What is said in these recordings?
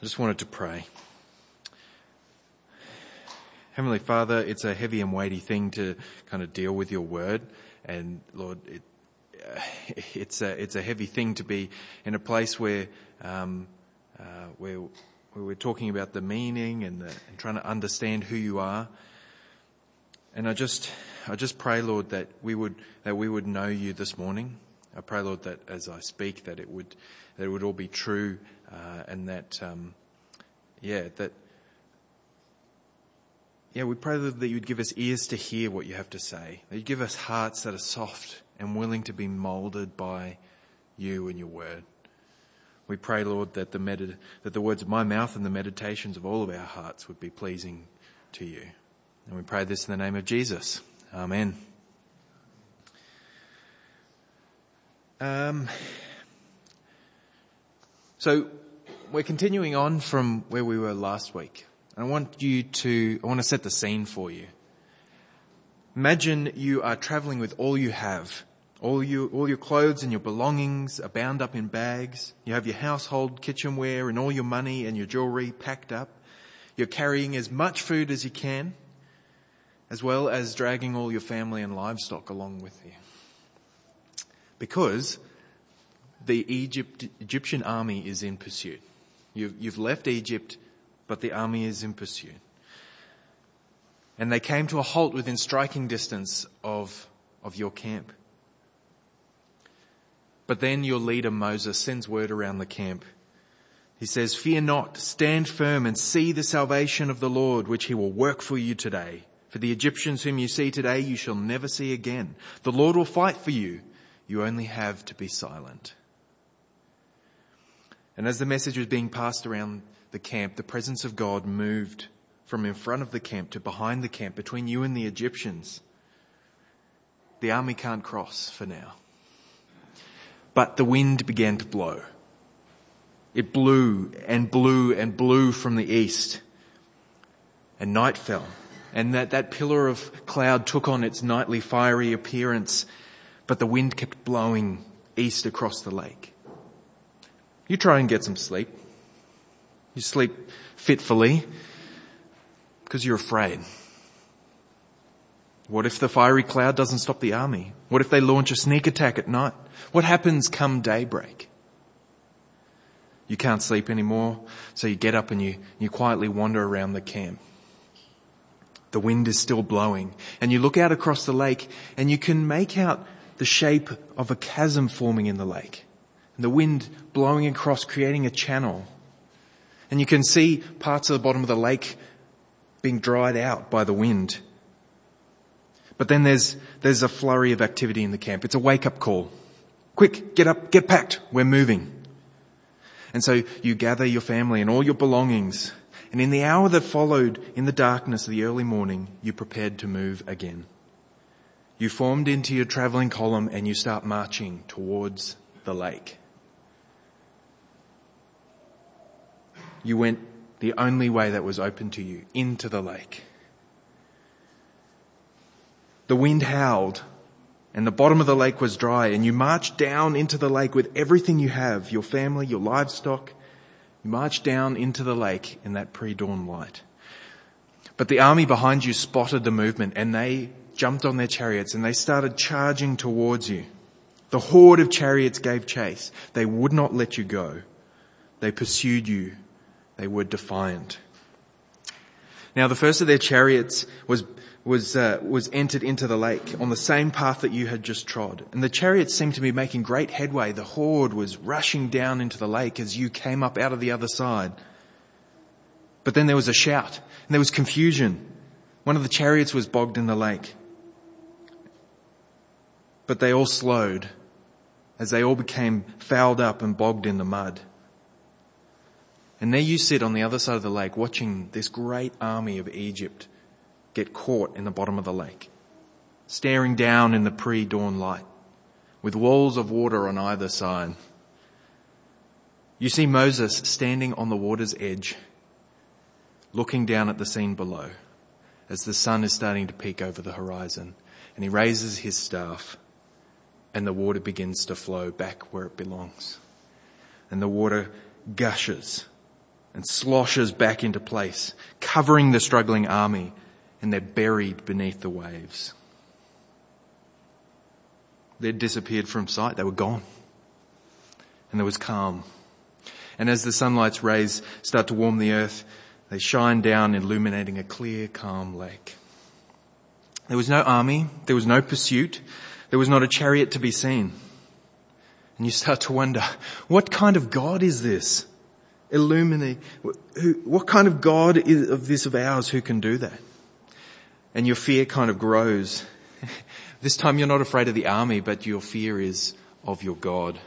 I just wanted to pray. Heavenly Father, it's a heavy and weighty thing to kind of deal with your word. And Lord, it, it's a, it's a heavy thing to be in a place where, um, uh, where, where we're talking about the meaning and, the, and trying to understand who you are. And I just, I just pray, Lord, that we would, that we would know you this morning. I pray, Lord, that as I speak, that it would, that it would all be true uh, and that, um, yeah, that, yeah, we pray that you'd give us ears to hear what you have to say. That you give us hearts that are soft and willing to be molded by you and your word. We pray, Lord, that the, that the words of my mouth and the meditations of all of our hearts would be pleasing to you. And we pray this in the name of Jesus. Amen. Um, so we're continuing on from where we were last week. I want you to, I want to set the scene for you. Imagine you are traveling with all you have. All you, all your clothes and your belongings are bound up in bags. You have your household kitchenware and all your money and your jewelry packed up. You're carrying as much food as you can, as well as dragging all your family and livestock along with you. Because the Egypt, Egyptian army is in pursuit. You've, left Egypt, but the army is in pursuit. And they came to a halt within striking distance of, of your camp. But then your leader Moses sends word around the camp. He says, fear not, stand firm and see the salvation of the Lord, which he will work for you today. For the Egyptians whom you see today, you shall never see again. The Lord will fight for you. You only have to be silent. And as the message was being passed around the camp, the presence of God moved from in front of the camp to behind the camp between you and the Egyptians. The army can't cross for now. But the wind began to blow. It blew and blew and blew from the east. And night fell. And that, that pillar of cloud took on its nightly fiery appearance, but the wind kept blowing east across the lake. You try and get some sleep. You sleep fitfully because you're afraid. What if the fiery cloud doesn't stop the army? What if they launch a sneak attack at night? What happens come daybreak? You can't sleep anymore, so you get up and you, you quietly wander around the camp. The wind is still blowing and you look out across the lake and you can make out the shape of a chasm forming in the lake the wind blowing across, creating a channel. And you can see parts of the bottom of the lake being dried out by the wind. But then there's, there's a flurry of activity in the camp. It's a wake up call. Quick, get up, get packed, we're moving. And so you gather your family and all your belongings. And in the hour that followed, in the darkness of the early morning, you prepared to move again. You formed into your traveling column and you start marching towards the lake. You went the only way that was open to you, into the lake. The wind howled and the bottom of the lake was dry and you marched down into the lake with everything you have, your family, your livestock. You marched down into the lake in that pre-dawn light. But the army behind you spotted the movement and they jumped on their chariots and they started charging towards you. The horde of chariots gave chase. They would not let you go. They pursued you they were defiant. Now the first of their chariots was was uh, was entered into the lake on the same path that you had just trod, and the chariots seemed to be making great headway. The horde was rushing down into the lake as you came up out of the other side. But then there was a shout, and there was confusion. One of the chariots was bogged in the lake, but they all slowed as they all became fouled up and bogged in the mud. And there you sit on the other side of the lake watching this great army of Egypt get caught in the bottom of the lake, staring down in the pre-dawn light with walls of water on either side. You see Moses standing on the water's edge, looking down at the scene below as the sun is starting to peek over the horizon and he raises his staff and the water begins to flow back where it belongs and the water gushes and sloshes back into place, covering the struggling army, and they're buried beneath the waves. They'd disappeared from sight. They were gone. And there was calm. And as the sunlight's rays start to warm the earth, they shine down, illuminating a clear, calm lake. There was no army. There was no pursuit. There was not a chariot to be seen. And you start to wonder, what kind of God is this? Illuminate. What kind of God is of this of ours who can do that? And your fear kind of grows. This time you're not afraid of the army, but your fear is of your God.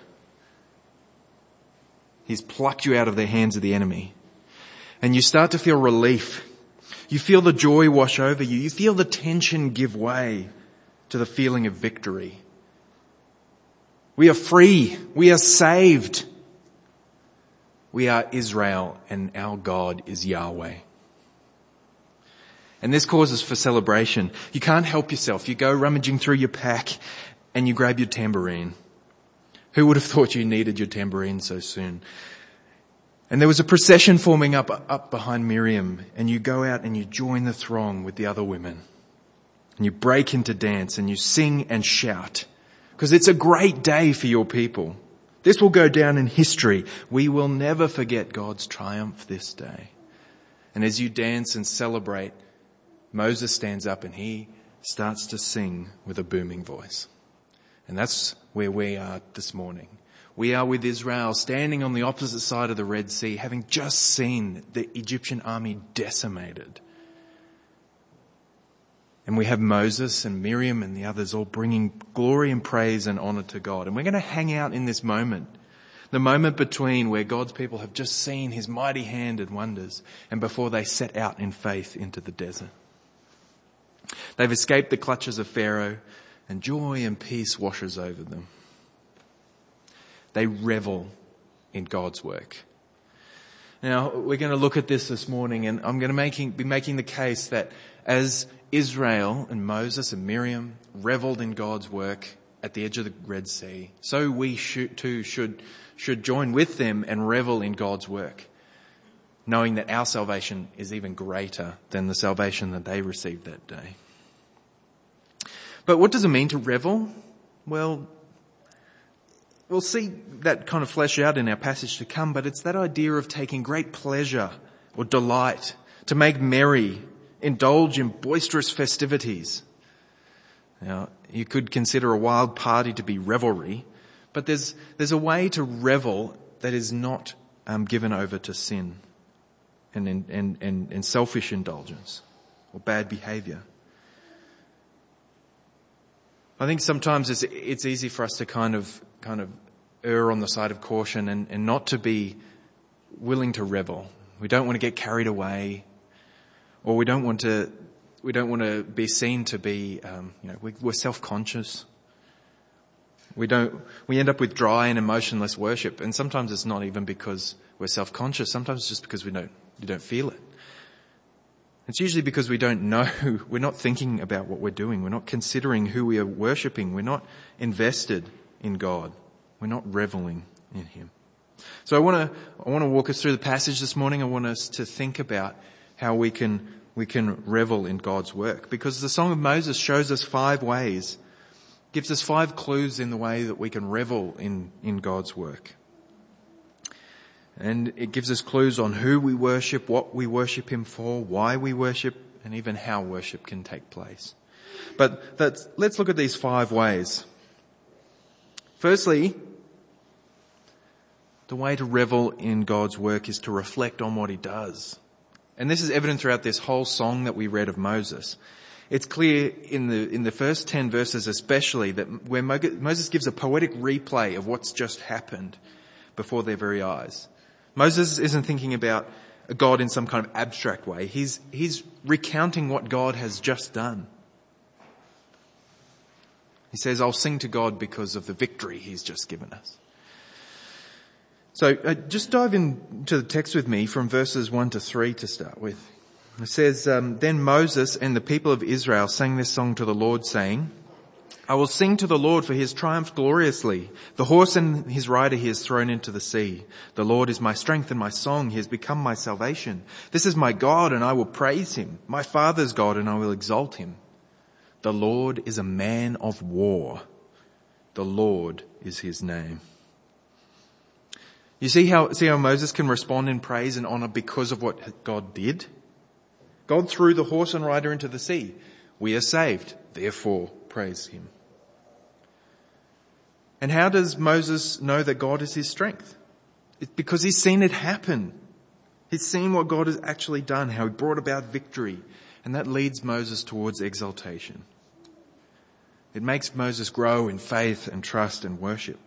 He's plucked you out of the hands of the enemy. And you start to feel relief. You feel the joy wash over you. You feel the tension give way to the feeling of victory. We are free. We are saved. We are Israel and our God is Yahweh. And this causes for celebration. You can't help yourself. You go rummaging through your pack and you grab your tambourine. Who would have thought you needed your tambourine so soon? And there was a procession forming up, up behind Miriam and you go out and you join the throng with the other women. And you break into dance and you sing and shout. Because it's a great day for your people. This will go down in history. We will never forget God's triumph this day. And as you dance and celebrate, Moses stands up and he starts to sing with a booming voice. And that's where we are this morning. We are with Israel standing on the opposite side of the Red Sea, having just seen the Egyptian army decimated. And we have Moses and Miriam and the others all bringing glory and praise and honor to God. And we're going to hang out in this moment. The moment between where God's people have just seen his mighty hand and wonders and before they set out in faith into the desert. They've escaped the clutches of Pharaoh and joy and peace washes over them. They revel in God's work. Now, we're going to look at this this morning and I'm going to making, be making the case that as Israel and Moses and Miriam reveled in God's work at the edge of the Red Sea, so we should, too should, should join with them and revel in God's work, knowing that our salvation is even greater than the salvation that they received that day. But what does it mean to revel? Well, we'll see that kind of flesh out in our passage to come, but it's that idea of taking great pleasure or delight, to make merry, indulge in boisterous festivities. Now, you could consider a wild party to be revelry, but there's, there's a way to revel that is not um, given over to sin and, and, and, and selfish indulgence or bad behavior. I think sometimes it's, it's easy for us to kind of, kind of err on the side of caution and, and not to be willing to revel. We don't want to get carried away or we don't want to, we don't want to be seen to be, um, you know, we, we're self-conscious. We don't, we end up with dry and emotionless worship. And sometimes it's not even because we're self-conscious. Sometimes it's just because we don't, you don't feel it. It's usually because we don't know, we're not thinking about what we're doing, we're not considering who we are worshipping, we're not invested in God, we're not reveling in Him. So I want to, I want to walk us through the passage this morning. I want us to think about how we can, we can revel in God's work because the Song of Moses shows us five ways, gives us five clues in the way that we can revel in, in God's work. And it gives us clues on who we worship, what we worship Him for, why we worship, and even how worship can take place. But let's look at these five ways. Firstly, the way to revel in God's work is to reflect on what He does. And this is evident throughout this whole song that we read of Moses. It's clear in the, in the first 10 verses especially that where Moses gives a poetic replay of what's just happened before their very eyes. Moses isn't thinking about God in some kind of abstract way. He's, he's recounting what God has just done. He says, I'll sing to God because of the victory he's just given us. So uh, just dive into the text with me from verses 1 to 3 to start with. It says, um, Then Moses and the people of Israel sang this song to the Lord saying, I will sing to the Lord for he has triumphed gloriously. The horse and his rider he has thrown into the sea. The Lord is my strength and my song. He has become my salvation. This is my God and I will praise him. My father's God and I will exalt him. The Lord is a man of war. The Lord is his name. You see how, see how Moses can respond in praise and honor because of what God did? God threw the horse and rider into the sea. We are saved. Therefore, praise him. And how does Moses know that God is his strength? It's because he's seen it happen. He's seen what God has actually done, how he brought about victory. And that leads Moses towards exaltation. It makes Moses grow in faith and trust and worship.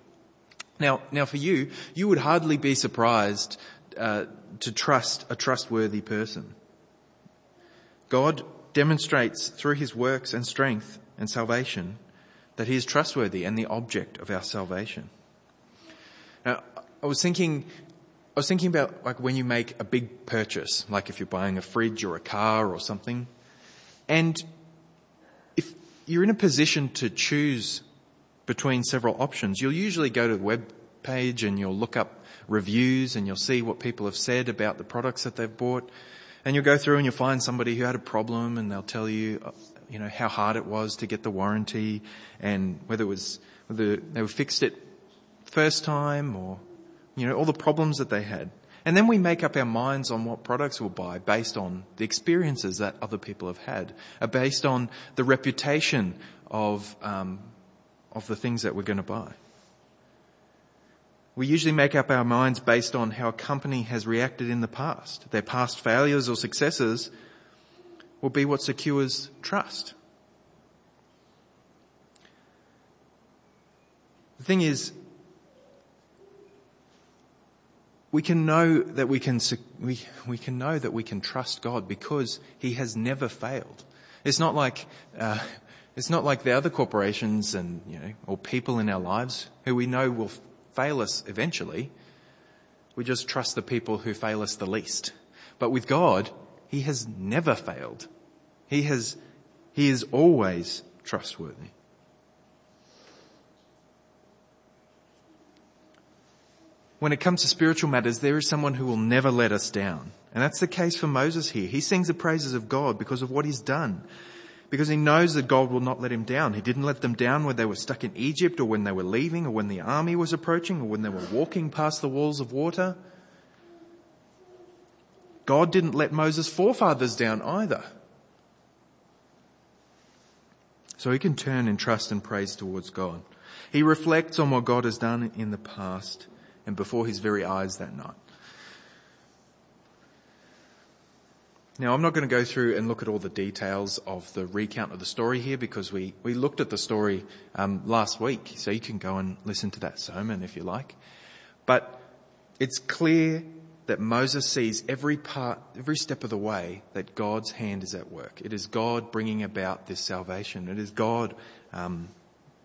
Now, now for you, you would hardly be surprised uh, to trust a trustworthy person. God demonstrates through his works and strength and salvation that he is trustworthy and the object of our salvation. Now, I was thinking, I was thinking about like when you make a big purchase, like if you're buying a fridge or a car or something, and if you're in a position to choose between several options, you'll usually go to the web page and you'll look up reviews and you'll see what people have said about the products that they've bought. And you'll go through and you'll find somebody who had a problem and they'll tell you, uh, you know, how hard it was to get the warranty and whether it was, whether they were fixed it first time or, you know, all the problems that they had. And then we make up our minds on what products we'll buy based on the experiences that other people have had, uh, based on the reputation of um, of the things that we're going to buy. We usually make up our minds based on how a company has reacted in the past. Their past failures or successes will be what secures trust. The thing is, we can know that we can, we, we can know that we can trust God because He has never failed. It's not like, uh, it's not like the other corporations and, you know, or people in our lives who we know will fail us eventually. We just trust the people who fail us the least. But with God, He has never failed. He has, He is always trustworthy. When it comes to spiritual matters, there is someone who will never let us down. And that's the case for Moses here. He sings the praises of God because of what he's done because he knows that God will not let him down. He didn't let them down when they were stuck in Egypt or when they were leaving or when the army was approaching or when they were walking past the walls of water. God didn't let Moses' forefathers down either. So he can turn in trust and praise towards God. He reflects on what God has done in the past and before his very eyes that night. Now, I'm not going to go through and look at all the details of the recount of the story here because we, we looked at the story um, last week, so you can go and listen to that sermon if you like. But it's clear that Moses sees every part, every step of the way that God's hand is at work. It is God bringing about this salvation. It is God um,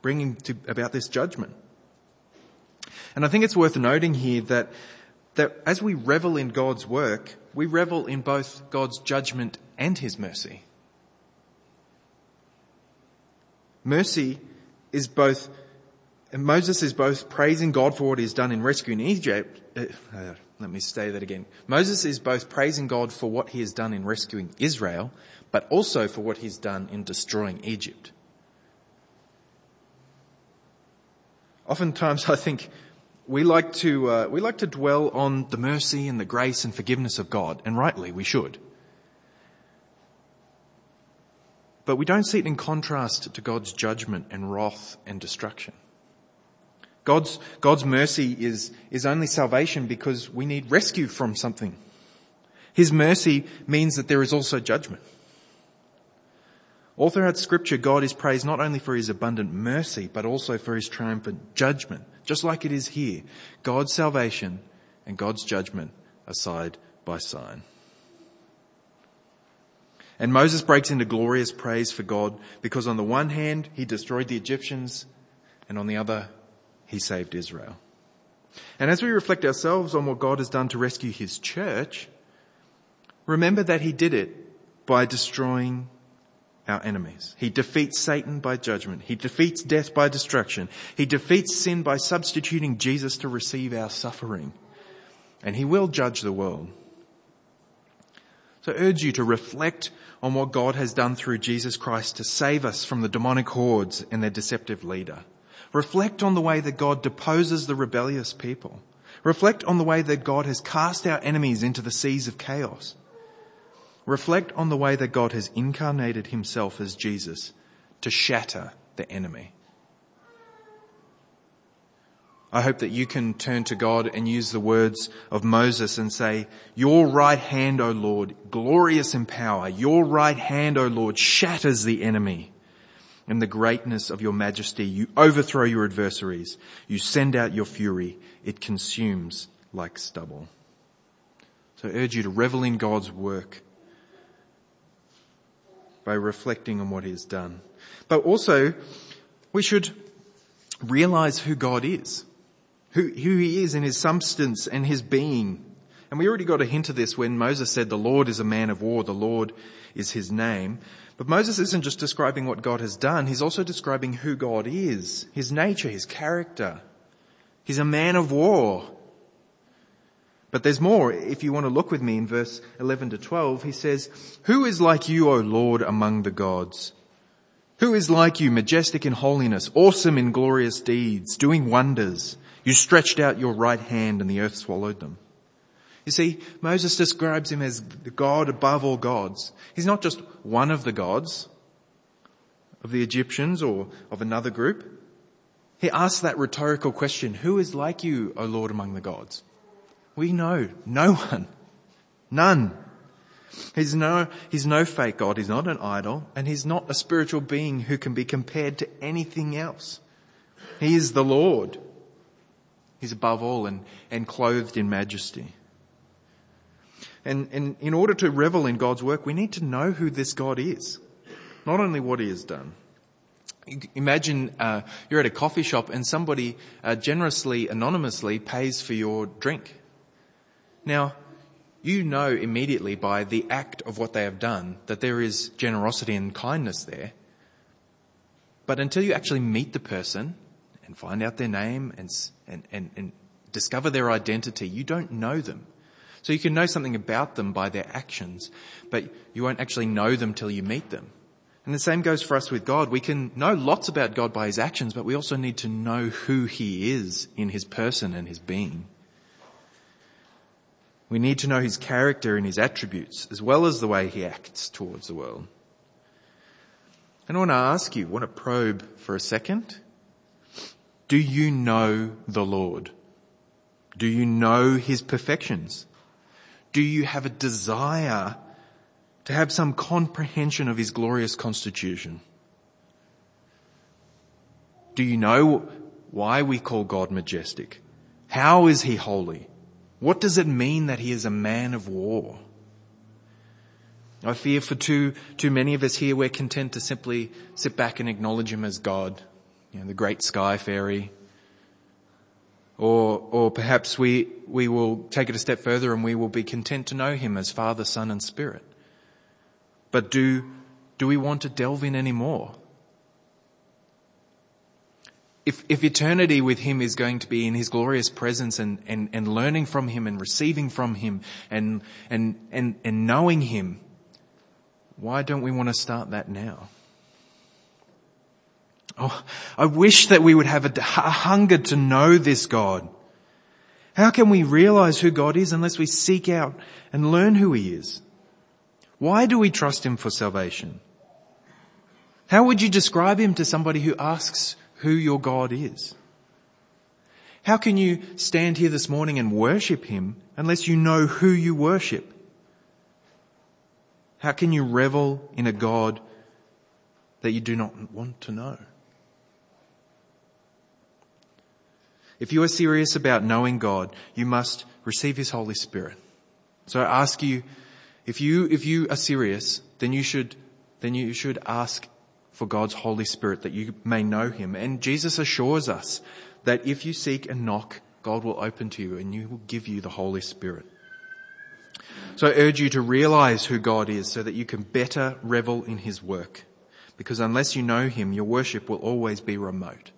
bringing to, about this judgment. And I think it's worth noting here that that as we revel in God's work, we revel in both God's judgment and His mercy. Mercy is both, Moses is both praising God for what he's done in rescuing Egypt. Uh, uh, let me say that again. Moses is both praising God for what he has done in rescuing Israel, but also for what he's done in destroying Egypt. Oftentimes I think we like to uh, we like to dwell on the mercy and the grace and forgiveness of God, and rightly we should. But we don't see it in contrast to God's judgment and wrath and destruction. God's, God's mercy is, is only salvation because we need rescue from something. His mercy means that there is also judgment. All throughout scripture, God is praised not only for his abundant mercy, but also for his triumphant judgment just like it is here. God's salvation and God's judgment are side by side. And Moses breaks into glorious praise for God because on the one hand, he destroyed the Egyptians and on the other, he saved Israel. And as we reflect ourselves on what God has done to rescue his church, remember that he did it by destroying our enemies. He defeats Satan by judgment. He defeats death by destruction. He defeats sin by substituting Jesus to receive our suffering. And he will judge the world. So I urge you to reflect on what God has done through Jesus Christ to save us from the demonic hordes and their deceptive leader. Reflect on the way that God deposes the rebellious people. Reflect on the way that God has cast our enemies into the seas of chaos. Reflect on the way that God has incarnated himself as Jesus to shatter the enemy. I hope that you can turn to God and use the words of Moses and say, your right hand, O Lord, glorious in power, your right hand, O Lord, shatters the enemy. In the greatness of your majesty, you overthrow your adversaries. You send out your fury. It consumes like stubble. So I urge you to revel in God's work by reflecting on what he has done. But also, we should realize who God is who, who he is in his substance and his being. And we already got a hint of this when Moses said the Lord is a man of war, the Lord is his name. But Moses isn't just describing what God has done, he's also describing who God is, his nature, his character. He's a man of war. But there's more. If you want to look with me in verse 11 to 12, he says, Who is like you, O Lord, among the gods? Who is like you, majestic in holiness, awesome in glorious deeds, doing wonders? You stretched out your right hand and the earth swallowed them. You see, Moses describes him as the God above all gods. He's not just one of the gods of the Egyptians or of another group. He asks that rhetorical question, who is like you, O Lord, among the gods? We know no one. None. He's no, he's no fake God. He's not an idol and he's not a spiritual being who can be compared to anything else. He is the Lord. He's above all and, and clothed in majesty. And, and in order to revel in God's work, we need to know who this God is. Not only what he has done. Imagine uh, you're at a coffee shop and somebody uh, generously, anonymously pays for your drink. Now, you know immediately by the act of what they have done that there is generosity and kindness there. But until you actually meet the person and find out their name and, and, and, and discover their identity, you don't know them. So you can know something about them by their actions, but you won't actually know them till you meet them. And the same goes for us with God. We can know lots about God by his actions, but we also need to know who he is in his person and his being. We need to know his character and his attributes, as well as the way he acts towards the world. And I want to ask you, want to probe for a second? Do you know the Lord? Do you know his perfections? Do you have a desire to have some comprehension of his glorious constitution? Do you know why we call God majestic? How is he holy? What does it mean that he is a man of war? I fear for too, too many of us here, we're content to simply sit back and acknowledge him as God you know, the great sky fairy. Or, or perhaps we, we will take it a step further and we will be content to know him as Father, Son and Spirit. But do, do we want to delve in any more? If, if eternity with him is going to be in his glorious presence and, and, and learning from him and receiving from him and, and, and, and knowing him, why don't we want to start that now? Oh, I wish that we would have a, hunger to know this God. How can we realize who God is unless we seek out and learn who He is? Why do we trust Him for salvation? How would you describe Him to somebody who asks who your God is? How can you stand here this morning and worship Him unless you know who you worship? How can you revel in a God that you do not want to know? If you are serious about knowing God, you must receive His Holy Spirit. So I ask you, if you, if you are serious, then you should, then you should ask for God's Holy Spirit that you may know Him. And Jesus assures us that if you seek and knock, God will open to you and you will give you the Holy Spirit. So I urge you to realize who God is so that you can better revel in His work. because unless you know him, your worship will always be remote.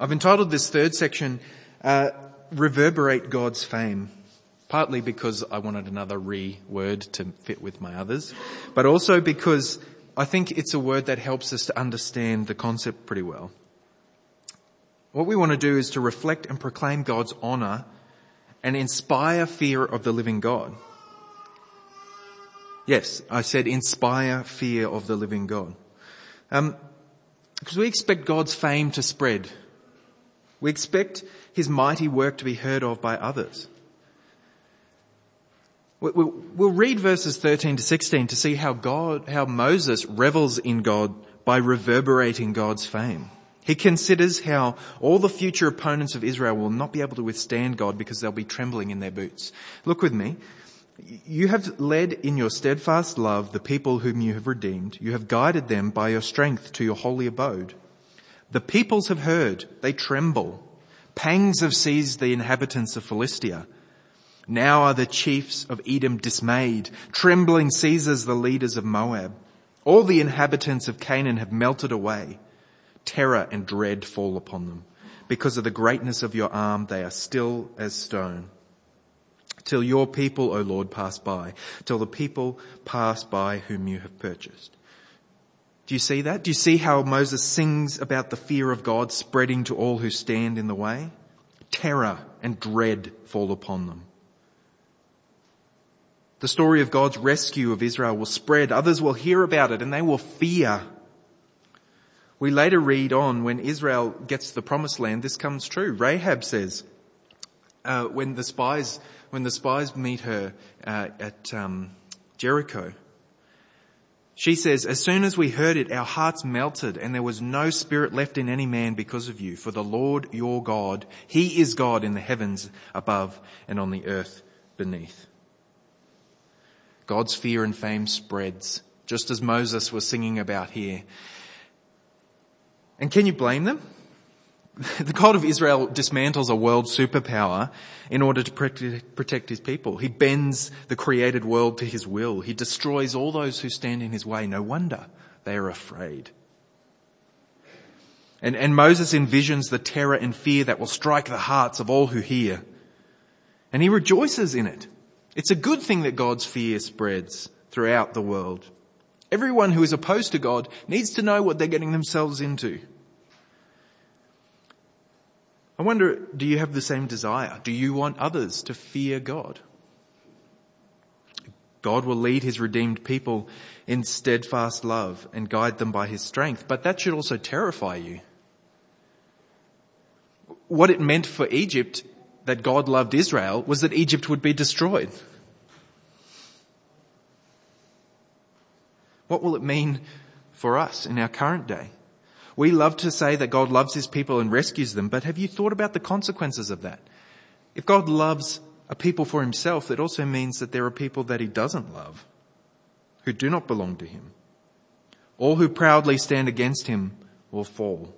I've entitled this third section, uh, Reverberate God's Fame. Partly because I wanted another re word to fit with my others, but also because I think it's a word that helps us to understand the concept pretty well. What we want to do is to reflect and proclaim God's honor and inspire fear of the living God. Yes, I said inspire fear of the living God. Um, because we expect God's fame to spread. We expect his mighty work to be heard of by others. We'll read verses 13 to 16 to see how God, how Moses revels in God by reverberating God's fame. He considers how all the future opponents of Israel will not be able to withstand God because they'll be trembling in their boots. Look with me. You have led in your steadfast love the people whom you have redeemed. You have guided them by your strength to your holy abode. The peoples have heard. They tremble. Pangs have seized the inhabitants of Philistia. Now are the chiefs of Edom dismayed. Trembling seizes the leaders of Moab. All the inhabitants of Canaan have melted away terror and dread fall upon them. Because of the greatness of your arm, they are still as stone. Till your people, O Lord, pass by. Till the people pass by whom you have purchased. Do you see that? Do you see how Moses sings about the fear of God spreading to all who stand in the way? Terror and dread fall upon them. The story of God's rescue of Israel will spread. Others will hear about it and they will fear we later read on when Israel gets to the promised land, this comes true. Rahab says, uh, when the spies, when the spies meet her uh, at um, Jericho, she says, as soon as we heard it, our hearts melted and there was no spirit left in any man because of you. For the Lord your God, He is God in the heavens above and on the earth beneath. God's fear and fame spreads, just as Moses was singing about here. And can you blame them? The God of Israel dismantles a world superpower in order to protect his people. He bends the created world to his will. He destroys all those who stand in his way. No wonder they are afraid. And, and Moses envisions the terror and fear that will strike the hearts of all who hear. And he rejoices in it. It's a good thing that God's fear spreads throughout the world. Everyone who is opposed to God needs to know what they're getting themselves into. I wonder, do you have the same desire? Do you want others to fear God? God will lead his redeemed people in steadfast love and guide them by his strength, but that should also terrify you. What it meant for Egypt that God loved Israel was that Egypt would be destroyed. What will it mean for us in our current day? We love to say that God loves his people and rescues them, but have you thought about the consequences of that? If God loves a people for himself, it also means that there are people that he doesn't love, who do not belong to him. All who proudly stand against him will fall.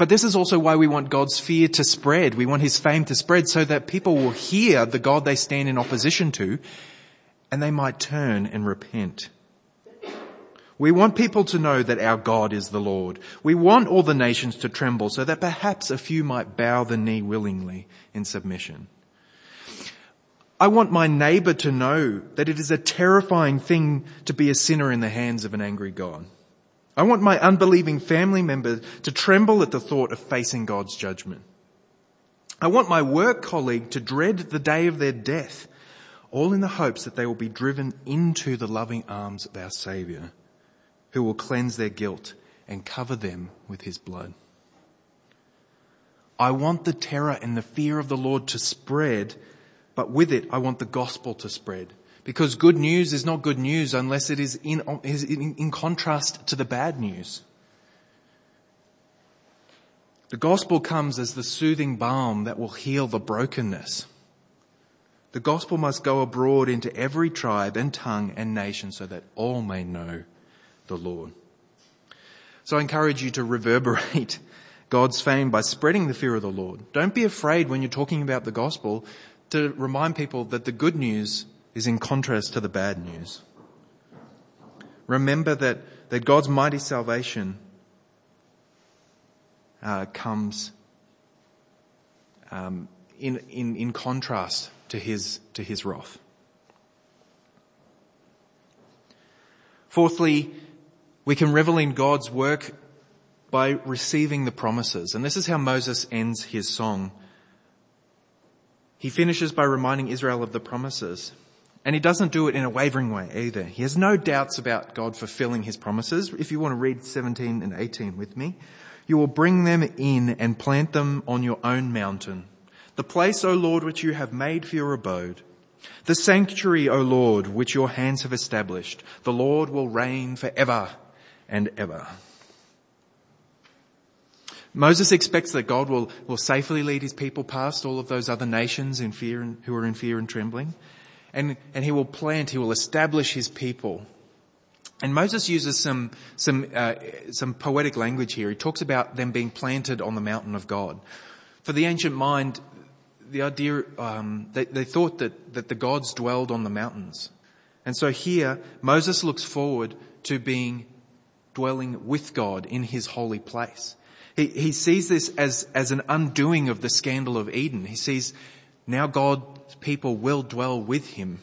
But this is also why we want God's fear to spread. We want his fame to spread so that people will hear the God they stand in opposition to and they might turn and repent. We want people to know that our God is the Lord. We want all the nations to tremble so that perhaps a few might bow the knee willingly in submission. I want my neighbor to know that it is a terrifying thing to be a sinner in the hands of an angry God. I want my unbelieving family member to tremble at the thought of facing God's judgment. I want my work colleague to dread the day of their death, all in the hopes that they will be driven into the loving arms of our Savior who will cleanse their guilt and cover them with his blood. I want the terror and the fear of the Lord to spread, but with it I want the gospel to spread. Because good news is not good news unless it is in, is in, in contrast to the bad news. The gospel comes as the soothing balm that will heal the brokenness. The gospel must go abroad into every tribe and tongue and nation so that all may know the Lord. So I encourage you to reverberate God's fame by spreading the fear of the Lord. Don't be afraid when you're talking about the gospel to remind people that the good news is in contrast to the bad news. Remember that, that God's mighty salvation uh, comes um, in, in, in contrast to his, to his wrath. Fourthly, we can revel in God's work by receiving the promises. And this is how Moses ends his song. He finishes by reminding Israel of the promises. And he doesn't do it in a wavering way either. He has no doubts about God fulfilling his promises. If you want to read 17 and 18 with me, you will bring them in and plant them on your own mountain. The place, O Lord, which you have made for your abode. The sanctuary, O Lord, which your hands have established. The Lord will reign forever and ever. Moses expects that God will, will safely lead his people past all of those other nations in fear and, who are in fear and trembling. And, and he will plant, he will establish his people. And Moses uses some, some, uh, some poetic language here. He talks about them being planted on the mountain of God. For the ancient mind, the idea, um, they, they thought that, that the gods dwelled on the mountains. And so here, Moses looks forward to being dwelling with God in his holy place. He, he sees this as, as an undoing of the scandal of Eden. He sees now God's people will dwell with him.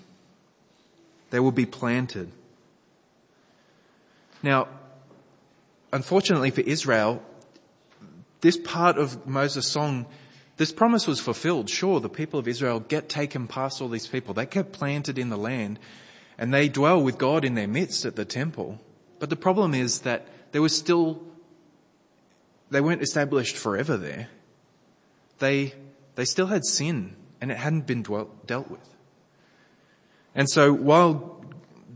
They will be planted. Now, unfortunately for Israel, this part of Moses' song this promise was fulfilled. Sure, the people of Israel get taken past all these people. They get planted in the land and they dwell with God in their midst at the temple. But the problem is that there was still, they weren't established forever there. They, they still had sin and it hadn't been dwelt, dealt with. And so while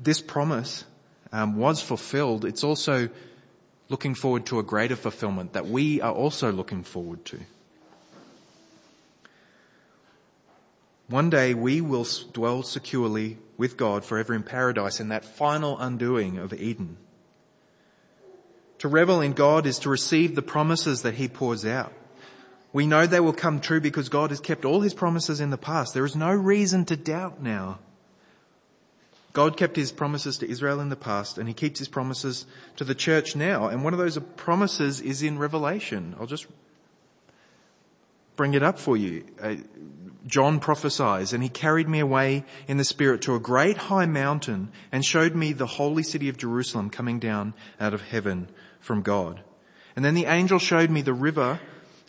this promise um, was fulfilled, it's also looking forward to a greater fulfillment that we are also looking forward to. One day we will dwell securely with God forever in paradise in that final undoing of Eden. To revel in God is to receive the promises that He pours out. We know they will come true because God has kept all His promises in the past. There is no reason to doubt now. God kept His promises to Israel in the past and He keeps His promises to the church now. And one of those promises is in Revelation. I'll just bring it up for you. Uh, John prophesies, and he carried me away in the spirit to a great high mountain and showed me the holy city of Jerusalem coming down out of heaven from God. And then the angel showed me the river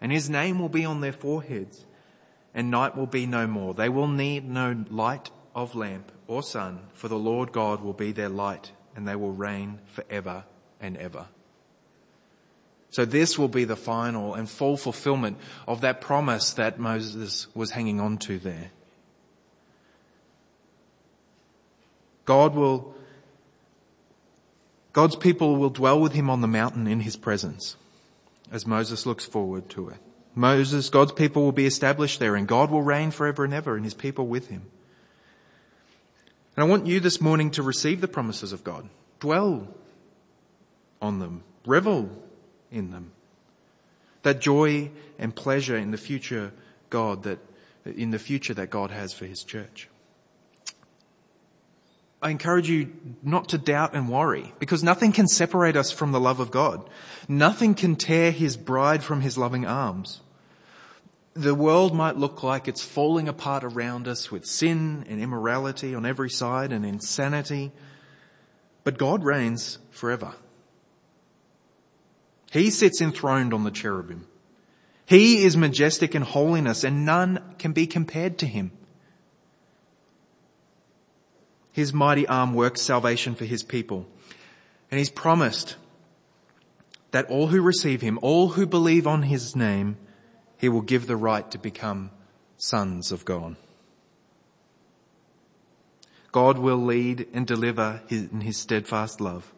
and his name will be on their foreheads, and night will be no more. They will need no light of lamp or sun, for the Lord God will be their light, and they will reign forever and ever. So this will be the final and full fulfillment of that promise that Moses was hanging on to there. God will, God's people will dwell with him on the mountain in his presence as Moses looks forward to it. Moses, God's people will be established there and God will reign forever and ever and his people with him. And I want you this morning to receive the promises of God. Dwell on them. Revel in them. That joy and pleasure in the future God that, in the future that God has for his church. I encourage you not to doubt and worry because nothing can separate us from the love of God. Nothing can tear his bride from his loving arms. The world might look like it's falling apart around us with sin and immorality on every side and insanity, but God reigns forever. He sits enthroned on the cherubim. He is majestic in holiness and none can be compared to him. His mighty arm works salvation for his people. And he's promised that all who receive him, all who believe on his name, he will give the right to become sons of God. God will lead and deliver in his steadfast love.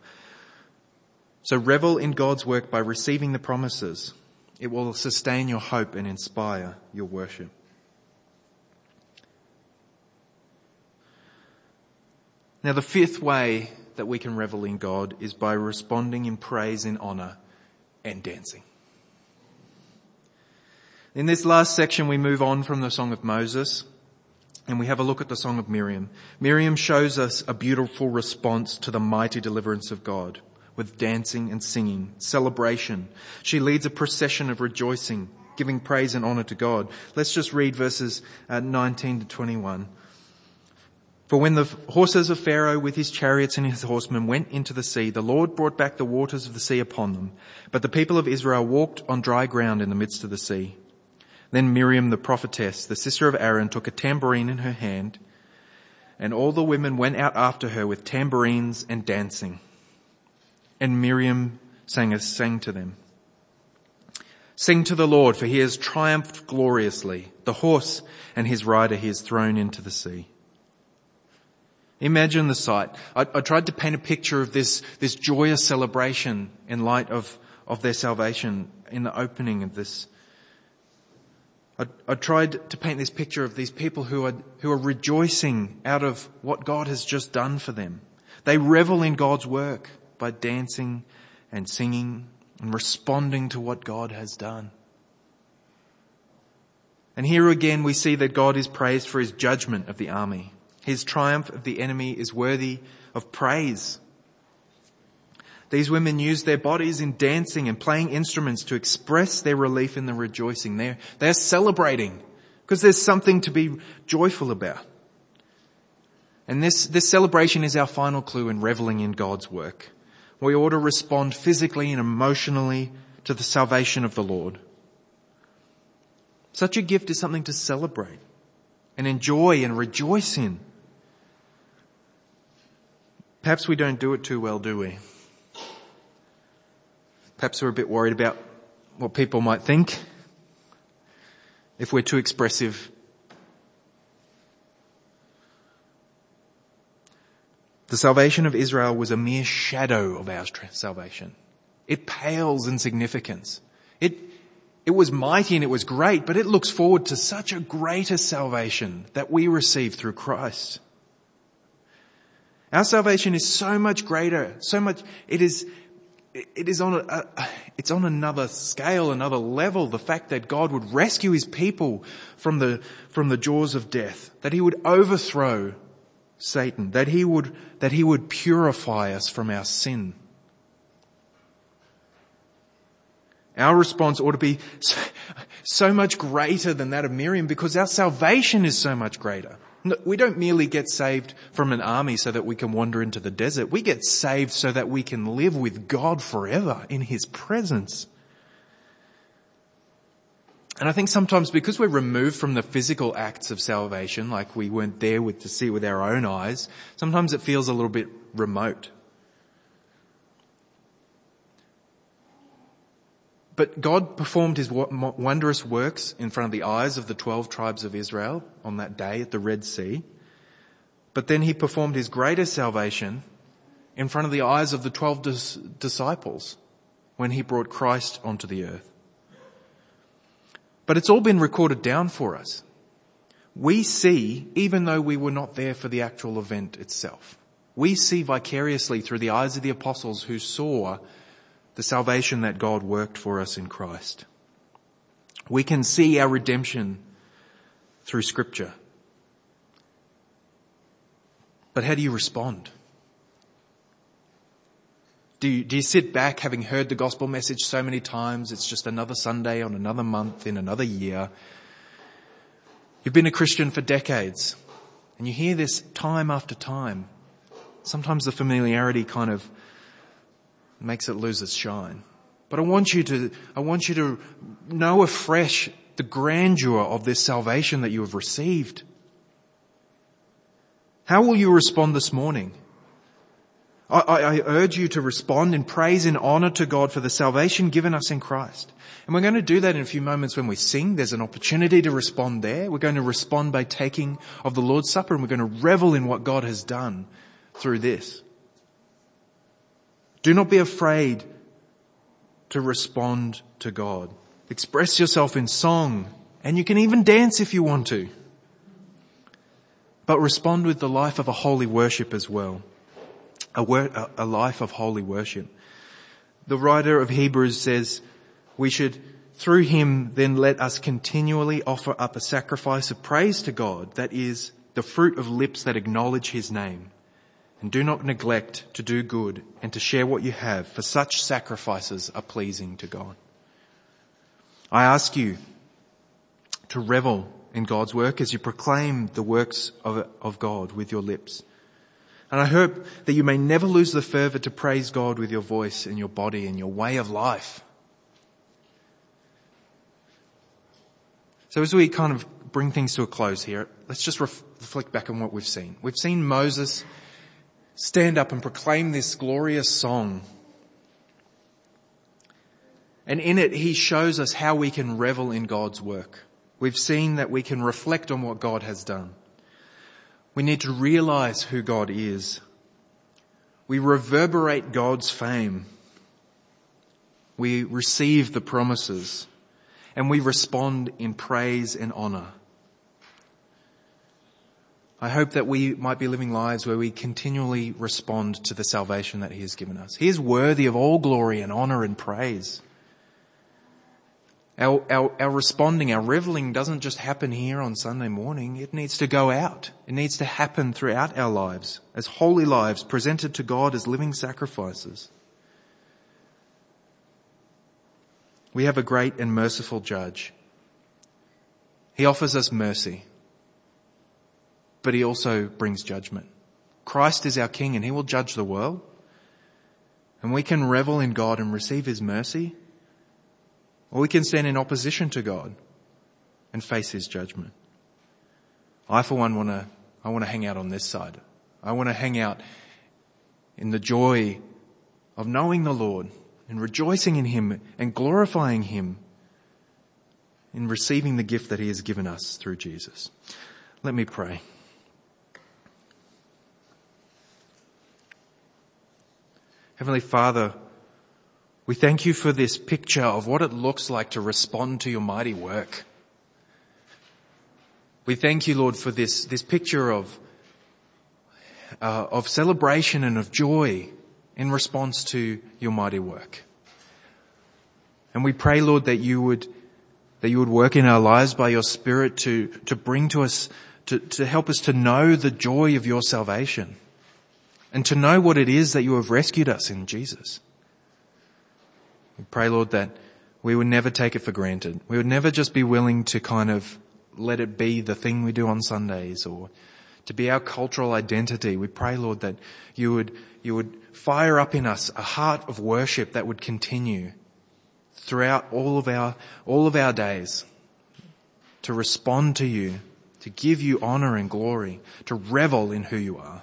So revel in God's work by receiving the promises. It will sustain your hope and inspire your worship. Now the fifth way that we can revel in God is by responding in praise and honor and dancing. In this last section we move on from the Song of Moses and we have a look at the Song of Miriam. Miriam shows us a beautiful response to the mighty deliverance of God with dancing and singing, celebration. She leads a procession of rejoicing, giving praise and honor to God. Let's just read verses uh, 19 to 21. For when the horses of Pharaoh with his chariots and his horsemen went into the sea, the Lord brought back the waters of the sea upon them. But the people of Israel walked on dry ground in the midst of the sea. Then Miriam the prophetess, the sister of Aaron, took a tambourine in her hand, and all the women went out after her with tambourines and dancing. And Miriam sang, a, sang to them. Sing to the Lord, for he has triumphed gloriously. The horse and his rider he has thrown into the sea. Imagine the sight. I, I, tried to paint a picture of this, this joyous celebration in light of, of their salvation in the opening of this. I, I tried to paint this picture of these people who are, who are rejoicing out of what God has just done for them. They revel in God's work by dancing and singing and responding to what God has done. And here again we see that God is praised for his judgment of the army. His triumph of the enemy is worthy of praise. These women use their bodies in dancing and playing instruments to express their relief in the rejoicing. They're, they're celebrating because there's something to be joyful about. And this, this celebration is our final clue in reveling in God's work we ought to respond physically and emotionally to the salvation of the Lord. Such a gift is something to celebrate and enjoy and rejoice in. Perhaps we don't do it too well, do we? Perhaps we're a bit worried about what people might think. If we're too expressive The salvation of Israel was a mere shadow of our salvation. It pales in significance. It, it was mighty and it was great, but it looks forward to such a greater salvation that we receive through Christ. Our salvation is so much greater, so much, it is, it is on a, it's on another scale, another level. The fact that God would rescue his people from the, from the jaws of death, that he would overthrow Satan, that he would, that he would purify us from our sin. Our response ought to be so, so, much greater than that of Miriam because our salvation is so much greater. We don't merely get saved from an army so that we can wander into the desert. We get saved so that we can live with God forever in His presence. And I think sometimes because we're removed from the physical acts of salvation, like we weren't there with, to see with our own eyes, sometimes it feels a little bit remote. But God performed his wondrous works in front of the eyes of the 12 tribes of Israel on that day at the Red Sea. But then he performed his greatest salvation in front of the eyes of the 12 dis- disciples when he brought Christ onto the earth. But it's all been recorded down for us. We see, even though we were not there for the actual event itself, we see vicariously through the eyes of the apostles who saw the salvation that God worked for us in Christ. We can see our redemption through scripture. But how do you respond? Do you, do you sit back having heard the gospel message so many times? It's just another Sunday on another month in another year. You've been a Christian for decades and you hear this time after time. Sometimes the familiarity kind of makes it lose its shine. But I want you to, I want you to know afresh the grandeur of this salvation that you have received. How will you respond this morning? I, I, I urge you to respond in praise and honor to God for the salvation given us in Christ. And we're going to do that in a few moments when we sing. There's an opportunity to respond there. We're going to respond by taking of the Lord's Supper and we're going to revel in what God has done through this. Do not be afraid to respond to God. Express yourself in song and you can even dance if you want to. But respond with the life of a holy worship as well. A, wor- a life of holy worship. The writer of Hebrews says, we should, through him, then let us continually offer up a sacrifice of praise to God, that is, the fruit of lips that acknowledge his name. And do not neglect to do good and to share what you have, for such sacrifices are pleasing to God. I ask you to revel in God's work as you proclaim the works of, of God with your lips. And I hope that you may never lose the fervor to praise God with your voice and your body and your way of life. So as we kind of bring things to a close here, let's just ref- reflect back on what we've seen. We've seen Moses stand up and proclaim this glorious song. And in it, he shows us how we can revel in God's work. We've seen that we can reflect on what God has done. We need to realize who God is. We reverberate God's fame. We receive the promises and we respond in praise and honor. I hope that we might be living lives where we continually respond to the salvation that He has given us. He is worthy of all glory and honor and praise. Our, our, our responding, our reveling doesn't just happen here on Sunday morning. It needs to go out. It needs to happen throughout our lives as holy lives presented to God as living sacrifices. We have a great and merciful judge. He offers us mercy, but he also brings judgment. Christ is our king and he will judge the world. And we can revel in God and receive his mercy, or we can stand in opposition to God and face his judgment. I for one want to, I want to hang out on this side. I want to hang out in the joy of knowing the Lord and rejoicing in Him and glorifying Him in receiving the gift that He has given us through Jesus. Let me pray. Heavenly Father, we thank you for this picture of what it looks like to respond to your mighty work. We thank you, Lord, for this, this picture of, uh, of celebration and of joy in response to your mighty work. And we pray, Lord, that you would, that you would work in our lives by your Spirit to, to bring to us, to, to help us to know the joy of your salvation and to know what it is that you have rescued us in Jesus. We pray, Lord, that we would never take it for granted. We would never just be willing to kind of let it be the thing we do on Sundays or to be our cultural identity. We pray, Lord, that you would, you would fire up in us a heart of worship that would continue throughout all of our, all of our days to respond to you, to give you honor and glory, to revel in who you are.